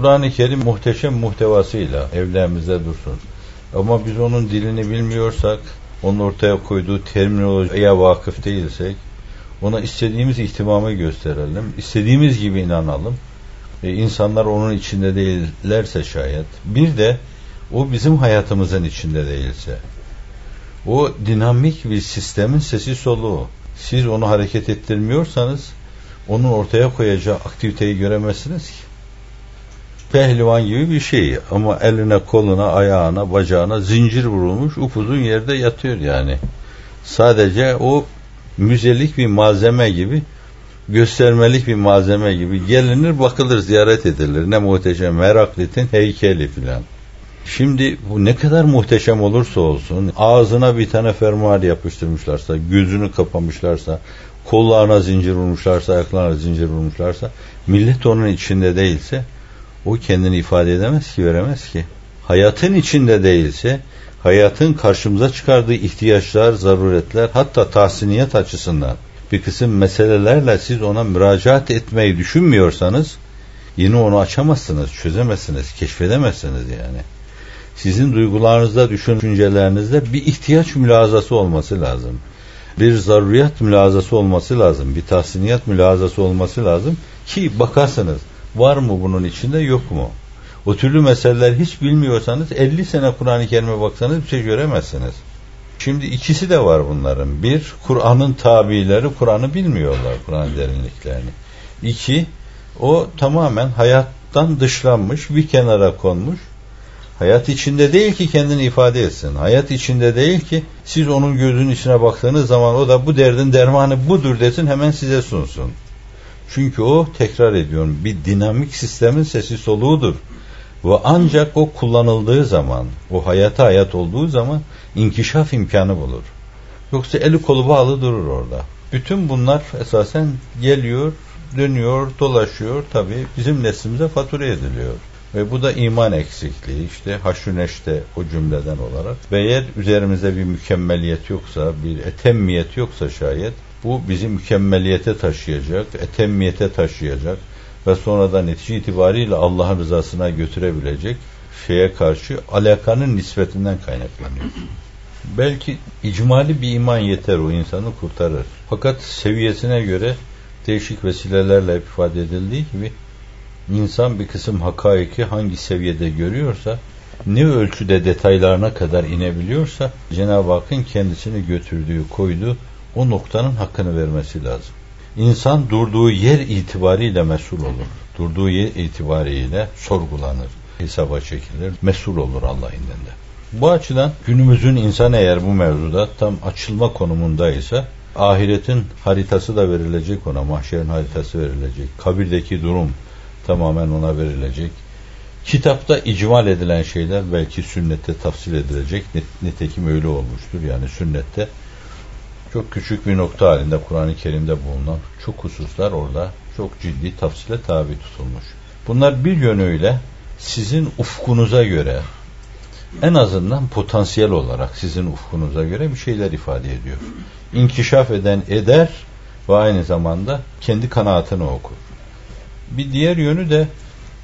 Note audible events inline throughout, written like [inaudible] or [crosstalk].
Kur'an-ı Kerim muhteşem muhtevasıyla evlerimizde dursun. Ama biz onun dilini bilmiyorsak, onun ortaya koyduğu terminolojiye vakıf değilsek, ona istediğimiz ihtimamı gösterelim, istediğimiz gibi inanalım. E, insanlar onun içinde değillerse şayet. Bir de o bizim hayatımızın içinde değilse. O dinamik bir sistemin sesi soluğu. Siz onu hareket ettirmiyorsanız onun ortaya koyacağı aktiviteyi göremezsiniz ki. Pehlivan gibi bir şey ama eline, koluna, ayağına, bacağına zincir vurulmuş upuzun yerde yatıyor yani. Sadece o müzelik bir malzeme gibi göstermelik bir malzeme gibi gelinir bakılır ziyaret edilir ne muhteşem Heraklit'in heykeli filan. Şimdi bu ne kadar muhteşem olursa olsun ağzına bir tane fermuar yapıştırmışlarsa, gözünü kapamışlarsa, kollarına zincir vurmuşlarsa, ayaklarına zincir vurmuşlarsa, millet onun içinde değilse o kendini ifade edemez ki, veremez ki. Hayatın içinde değilse, hayatın karşımıza çıkardığı ihtiyaçlar, zaruretler, hatta tahsiniyet açısından bir kısım meselelerle siz ona müracaat etmeyi düşünmüyorsanız, yine onu açamazsınız, çözemezsiniz, keşfedemezsiniz yani sizin duygularınızda, düşüncelerinizde bir ihtiyaç mülazası olması lazım. Bir zaruriyat mülazası olması lazım. Bir tahsiniyat mülazası olması lazım ki bakarsınız var mı bunun içinde yok mu? O türlü meseleler hiç bilmiyorsanız 50 sene Kur'an-ı Kerim'e baksanız bir şey göremezsiniz. Şimdi ikisi de var bunların. Bir, Kur'an'ın tabileri Kur'an'ı bilmiyorlar, Kur'an derinliklerini. İki, o tamamen hayattan dışlanmış, bir kenara konmuş, Hayat içinde değil ki kendini ifade etsin. Hayat içinde değil ki siz onun gözünün içine baktığınız zaman o da bu derdin dermanı budur desin hemen size sunsun. Çünkü o tekrar ediyorum bir dinamik sistemin sesi soluğudur. Ve ancak o kullanıldığı zaman, o hayata hayat olduğu zaman inkişaf imkanı bulur. Yoksa eli kolu bağlı durur orada. Bütün bunlar esasen geliyor, dönüyor, dolaşıyor tabi bizim neslimize fatura ediliyor. Ve bu da iman eksikliği işte haşüneşte o cümleden olarak. Ve eğer üzerimizde bir mükemmeliyet yoksa, bir etemmiyet yoksa şayet bu bizi mükemmeliyete taşıyacak, etemmiyete taşıyacak ve sonra da netice itibariyle Allah'ın rızasına götürebilecek şeye karşı alakanın nispetinden kaynaklanıyor. [clears throat] Belki icmali bir iman yeter o insanı kurtarır. Fakat seviyesine göre değişik vesilelerle ifade edildiği gibi insan bir kısım hakaiki hangi seviyede görüyorsa, ne ölçüde detaylarına kadar inebiliyorsa, Cenab-ı Hakk'ın kendisini götürdüğü, koyduğu o noktanın hakkını vermesi lazım. İnsan durduğu yer itibariyle mesul olur. Durduğu yer itibariyle sorgulanır, hesaba çekilir, mesul olur Allah indinde. Bu açıdan günümüzün insan eğer bu mevzuda tam açılma konumundaysa ahiretin haritası da verilecek ona, mahşerin haritası verilecek, kabirdeki durum, tamamen ona verilecek. Kitapta icmal edilen şeyler belki sünnette tafsil edilecek. Nitekim öyle olmuştur. Yani sünnette çok küçük bir nokta halinde Kur'an-ı Kerim'de bulunan çok hususlar orada çok ciddi tafsile tabi tutulmuş. Bunlar bir yönüyle sizin ufkunuza göre en azından potansiyel olarak sizin ufkunuza göre bir şeyler ifade ediyor. İnkişaf eden eder ve aynı zamanda kendi kanaatini okur. Bir diğer yönü de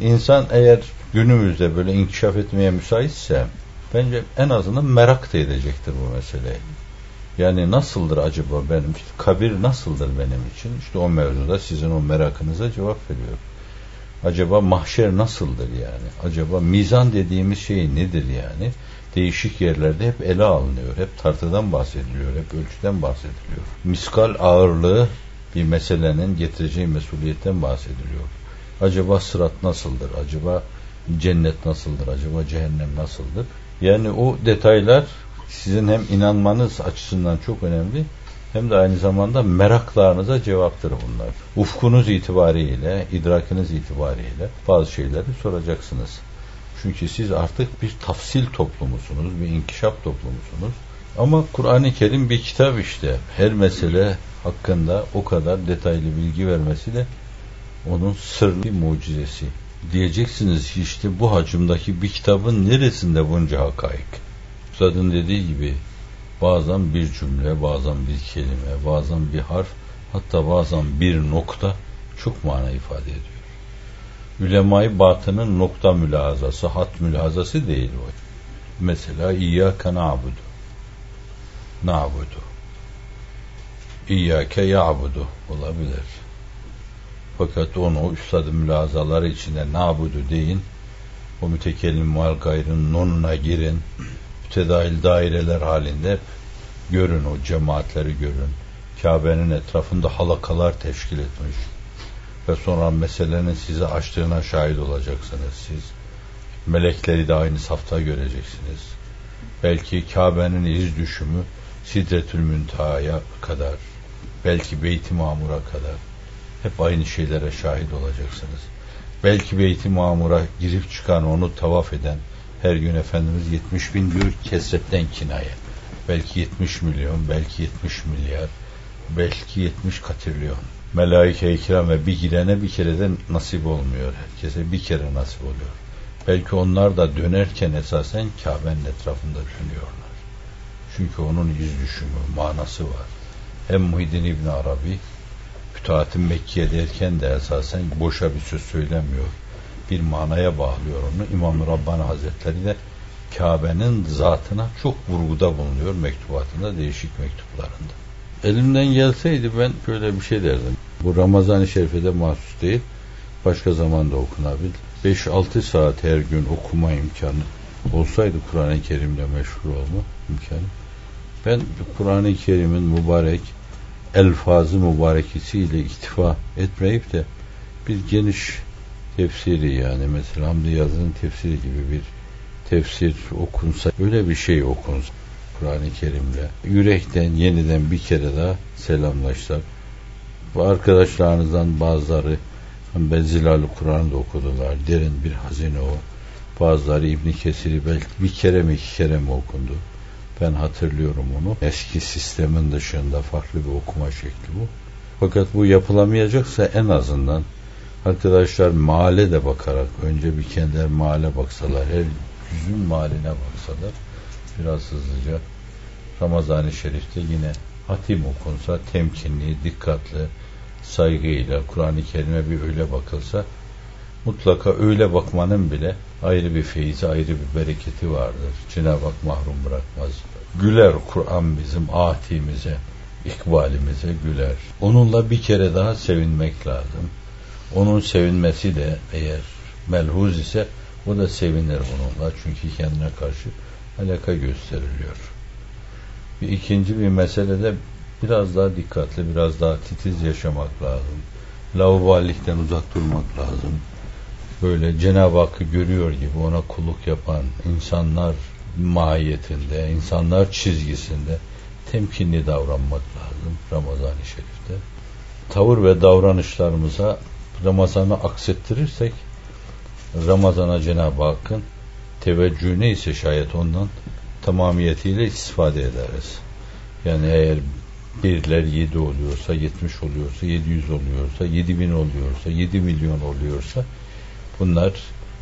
insan eğer günümüzde böyle inkişaf etmeye müsaitse bence en azından merak da edecektir bu meseleyi. Yani nasıldır acaba benim kabir nasıldır benim için? İşte o mevzuda sizin o merakınıza cevap veriyor. Acaba mahşer nasıldır yani? Acaba mizan dediğimiz şey nedir yani? Değişik yerlerde hep ele alınıyor. Hep tartıdan bahsediliyor. Hep ölçüden bahsediliyor. Miskal ağırlığı bir meselenin getireceği mesuliyetten bahsediliyor. Acaba sırat nasıldır? Acaba cennet nasıldır? Acaba cehennem nasıldır? Yani o detaylar sizin hem inanmanız açısından çok önemli hem de aynı zamanda meraklarınıza cevaptır bunlar. Ufkunuz itibariyle, idrakınız itibariyle bazı şeyleri soracaksınız. Çünkü siz artık bir tafsil toplumusunuz, bir inkişaf toplumusunuz. Ama Kur'an-ı Kerim bir kitap işte. Her mesele hakkında o kadar detaylı bilgi vermesi de onun sırlı mucizesi. Diyeceksiniz ki işte bu hacimdeki bir kitabın neresinde bunca hakaik? Üstadın dediği gibi bazen bir cümle, bazen bir kelime, bazen bir harf, hatta bazen bir nokta çok mana ifade ediyor. Ülemayı batının nokta mülazası, hat mülazası değil o. Mesela İyyâke na'budu. Na'budu. İyyâke ya'budu olabilir. Fakat onu üstad mülazaları içinde na'budu deyin. O mütekellim vel gayrın nonuna girin. Mütedail daireler halinde görün o cemaatleri görün. Kabe'nin etrafında halakalar teşkil etmiş. Ve sonra meselenin size açtığına şahit olacaksınız siz. Melekleri de aynı safta göreceksiniz. Belki Kabe'nin iz düşümü Sidretül Müntaha'ya kadar, belki Beyt-i Mamur'a kadar hep aynı şeylere şahit olacaksınız. Belki Beyt-i Mamur'a girip çıkan, onu tavaf eden her gün Efendimiz 70 bin diyor kesretten kinaye. Belki 70 milyon, belki 70 milyar, belki 70 katrilyon. Melaike-i kiram ve bir girene bir kere de nasip olmuyor. Herkese bir kere nasip oluyor. Belki onlar da dönerken esasen Kabe'nin etrafında dönüyorlar. Çünkü onun yüz düşümü, manası var. Hem Muhyiddin İbn Arabi Fütuhat-ı Mekkiye derken de esasen boşa bir söz söylemiyor. Bir manaya bağlıyor onu. İmam-ı Rabbani Hazretleri de Kabe'nin zatına çok vurguda bulunuyor mektubatında, değişik mektuplarında. Elimden gelseydi ben şöyle bir şey derdim. Bu Ramazan-ı Şerif'e de mahsus değil. Başka zaman da okunabilir. 5-6 saat her gün okuma imkanı olsaydı Kur'an-ı Kerim'le meşhur olma imkanı. Ben Kur'an-ı Kerim'in mübarek elfazı mübarekisiyle iktifa etmeyip de bir geniş tefsiri yani mesela Hamdi Yazı'nın tefsiri gibi bir tefsir okunsa öyle bir şey okunsa Kur'an-ı Kerim'le yürekten yeniden bir kere daha selamlaşsak bu arkadaşlarınızdan bazıları ben Zilal'ı Kur'an'da okudular. Derin bir hazine o. Bazıları İbn Kesir'i belki bir kere mi iki kere mi okundu. Ben hatırlıyorum onu. Eski sistemin dışında farklı bir okuma şekli bu. Fakat bu yapılamayacaksa en azından arkadaşlar mahalle de bakarak önce bir kendiler mahalle baksalar her yüzün mahalline baksalar biraz hızlıca Ramazan-ı Şerif'te yine hatim okunsa temkinli, dikkatli, saygıyla Kur'an-ı Kerim'e bir öyle bakılsa mutlaka öyle bakmanın bile ayrı bir feyzi, ayrı bir bereketi vardır. Cenab-ı Hak mahrum bırakmaz. Güler Kur'an bizim atimize, ikbalimize güler. Onunla bir kere daha sevinmek lazım. Onun sevinmesi de eğer melhuz ise o da sevinir onunla. Çünkü kendine karşı alaka gösteriliyor. Bir ikinci bir meselede biraz daha dikkatli, biraz daha titiz yaşamak lazım. Laubalilikten uzak durmak lazım. Böyle Cenab-ı Hakk'ı görüyor gibi ona kulluk yapan insanlar mahiyetinde, insanlar çizgisinde temkinli davranmak lazım Ramazan-ı Şerif'te. Tavır ve davranışlarımıza Ramazan'ı aksettirirsek Ramazan'a Cenab-ı Hakk'ın teveccühü neyse şayet ondan tamamiyetiyle istifade ederiz. Yani eğer birler yedi oluyorsa, yetmiş oluyorsa, yedi yüz oluyorsa, yedi bin oluyorsa, yedi milyon oluyorsa bunlar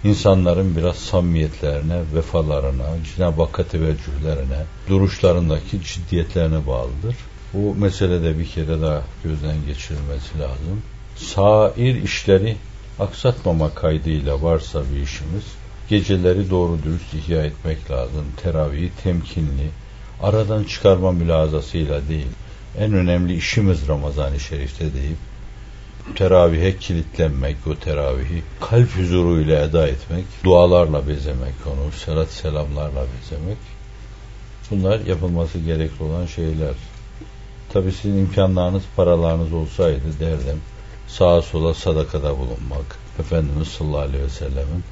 insanların biraz samimiyetlerine, vefalarına, Cenab-ı Hakk'a teveccühlerine, duruşlarındaki ciddiyetlerine bağlıdır. Bu meselede bir kere daha gözden geçirilmesi lazım. Sair işleri aksatmama kaydıyla varsa bir işimiz, geceleri doğru dürüst ihya etmek lazım. Teravihi temkinli, aradan çıkarma mülazasıyla değil. En önemli işimiz Ramazan-ı Şerif'te deyip teravihe kilitlenmek, o teravihi kalp huzuruyla eda etmek, dualarla bezemek onu, selat selamlarla bezemek. Bunlar yapılması gerekli olan şeyler. Tabi sizin imkanlarınız, paralarınız olsaydı derdim, sağa sola sadakada bulunmak, Efendimiz sallallahu aleyhi ve sellemin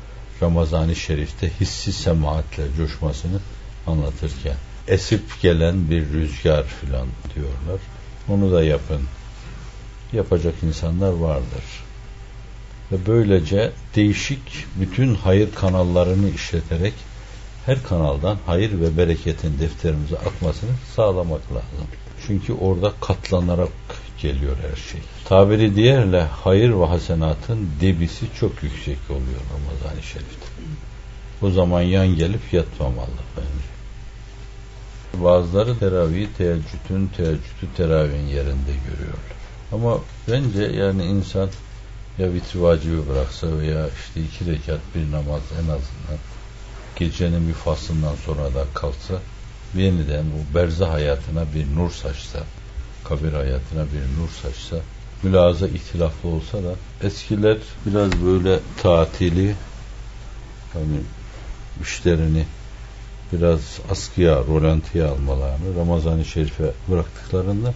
Ramazan-ı Şerif'te hissi semaatle coşmasını anlatırken esip gelen bir rüzgar filan diyorlar. Onu da yapın yapacak insanlar vardır. Ve böylece değişik bütün hayır kanallarını işleterek her kanaldan hayır ve bereketin defterimize akmasını sağlamak lazım. Çünkü orada katlanarak geliyor her şey. Tabiri diğerle hayır ve hasenatın debisi çok yüksek oluyor Ramazan-ı Şerif'te. O zaman yan gelip yatmamalı bence. Bazıları teravihi teheccüdün teheccüdü teravihin yerinde görüyorlar. Ama bence yani insan ya vitri vacibi bıraksa veya işte iki rekat bir namaz en azından gecenin bir faslından sonra da kalksa yeniden bu berzah hayatına bir nur saçsa kabir hayatına bir nur saçsa mülaza ihtilaflı olsa da eskiler biraz böyle tatili hani işlerini biraz askıya, rolantiye almalarını Ramazan-ı Şerif'e bıraktıklarında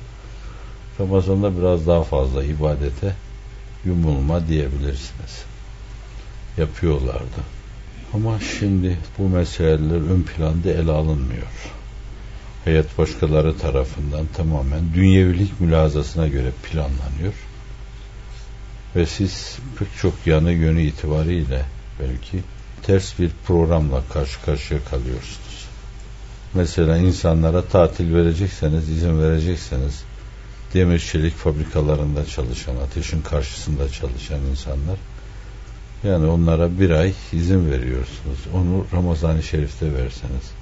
Ramazan'da biraz daha fazla ibadete yumulma diyebilirsiniz. Yapıyorlardı. Ama şimdi bu meseleler ön planda ele alınmıyor. Hayat başkaları tarafından tamamen dünyevilik mülazasına göre planlanıyor. Ve siz pek çok yanı yönü itibariyle belki ters bir programla karşı karşıya kalıyorsunuz. Mesela insanlara tatil verecekseniz, izin verecekseniz demir çelik fabrikalarında çalışan, ateşin karşısında çalışan insanlar yani onlara bir ay izin veriyorsunuz. Onu Ramazan-ı Şerif'te verseniz.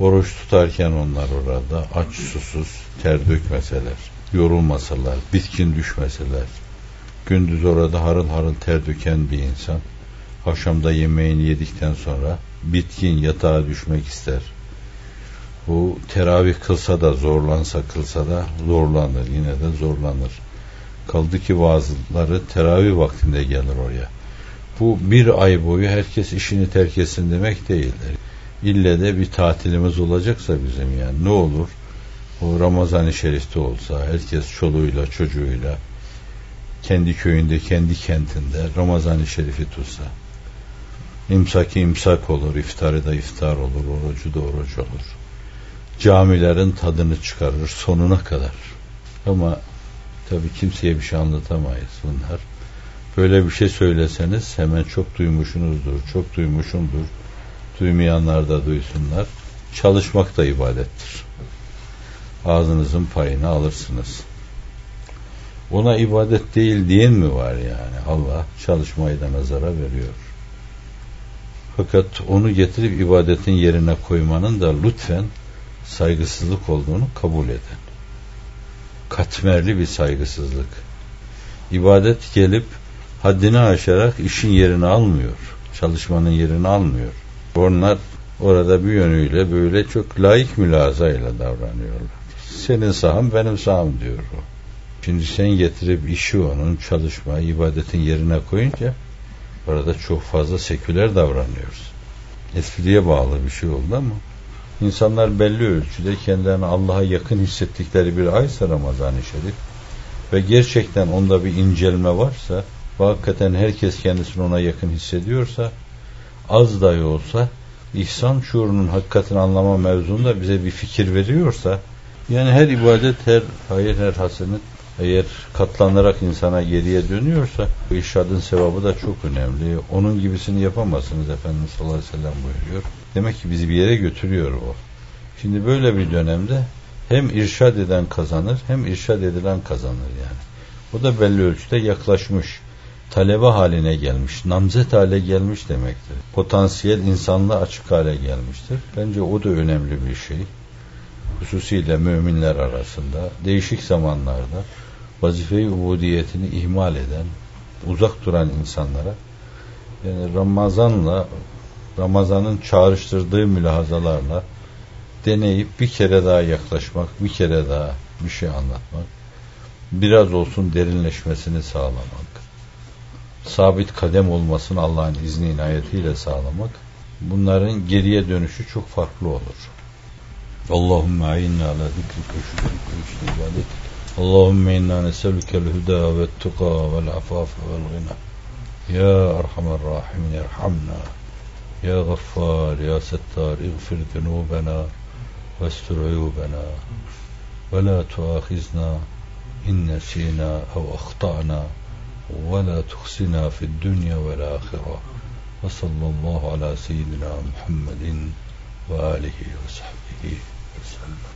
Oruç tutarken onlar orada aç susuz ter dökmeseler, yorulmasalar, bitkin düşmeseler, gündüz orada harıl harıl ter döken bir insan akşamda yemeğini yedikten sonra bitkin yatağa düşmek ister. Bu teravih kılsa da zorlansa kılsa da zorlanır. Yine de zorlanır. Kaldı ki bazıları teravih vaktinde gelir oraya. Bu bir ay boyu herkes işini terk etsin demek değildir. İlle de bir tatilimiz olacaksa bizim yani ne olur? O Ramazan-ı Şerif'te olsa herkes çoluğuyla çocuğuyla kendi köyünde kendi kentinde Ramazan-ı Şerif'i tutsa. İmsaki imsak olur iftarı da iftar olur orucu da oruç olur. Camilerin tadını çıkarır sonuna kadar. Ama tabi kimseye bir şey anlatamayız bunlar. Böyle bir şey söyleseniz hemen çok duymuşsunuzdur çok duymuşumdur duymayanlar da duysunlar. Çalışmak da ibadettir. Ağzınızın payını alırsınız. Ona ibadet değil diyen mi var yani? Allah çalışmayı da nazara veriyor. Fakat onu getirip ibadetin yerine koymanın da lütfen saygısızlık olduğunu kabul edin. Katmerli bir saygısızlık. İbadet gelip haddini aşarak işin yerini almıyor çalışmanın yerini almıyor onlar orada bir yönüyle böyle çok layık mülazayla davranıyorlar. Senin saham benim saham diyor o. Şimdi sen getirip işi onun çalışma, ibadetin yerine koyunca orada çok fazla seküler davranıyoruz. Espriye bağlı bir şey oldu ama insanlar belli ölçüde kendilerini Allah'a yakın hissettikleri bir aysa Ramazan-ı Şerif ve gerçekten onda bir incelme varsa ve hakikaten herkes kendisini ona yakın hissediyorsa az dahi olsa ihsan şuurunun hakikatini anlama mevzunda bize bir fikir veriyorsa yani her ibadet, her hayır, her hasenet eğer katlanarak insana geriye dönüyorsa bu irşadın sevabı da çok önemli. Onun gibisini yapamazsınız Efendimiz sallallahu aleyhi ve sellem buyuruyor. Demek ki bizi bir yere götürüyor o. Şimdi böyle bir dönemde hem irşad eden kazanır hem irşad edilen kazanır yani. O da belli ölçüde yaklaşmış talebe haline gelmiş, namzet hale gelmiş demektir. Potansiyel insanlığa açık hale gelmiştir. Bence o da önemli bir şey. Hususiyle müminler arasında değişik zamanlarda vazife-i ubudiyetini ihmal eden, uzak duran insanlara yani Ramazan'la Ramazan'ın çağrıştırdığı mülahazalarla deneyip bir kere daha yaklaşmak, bir kere daha bir şey anlatmak, biraz olsun derinleşmesini sağlamak, sabit kadem olmasını Allah'ın izni inayetiyle sağlamak bunların geriye dönüşü çok farklı olur. Allahümme ayinna ala zikrike şükürke işte ibadetik. Allahümme inna neselükel hüda ve tuka vel afafe vel gina. Ya Erhamer Rahim Erhamna Ya Gaffar Ya Settar İğfir zunubena ve stur'ubena ve la tuahizna in nesina ev ahtana ولا تخزنا في الدنيا والآخرة. وصلى الله على سيدنا محمد وآله وصحبه وسلم.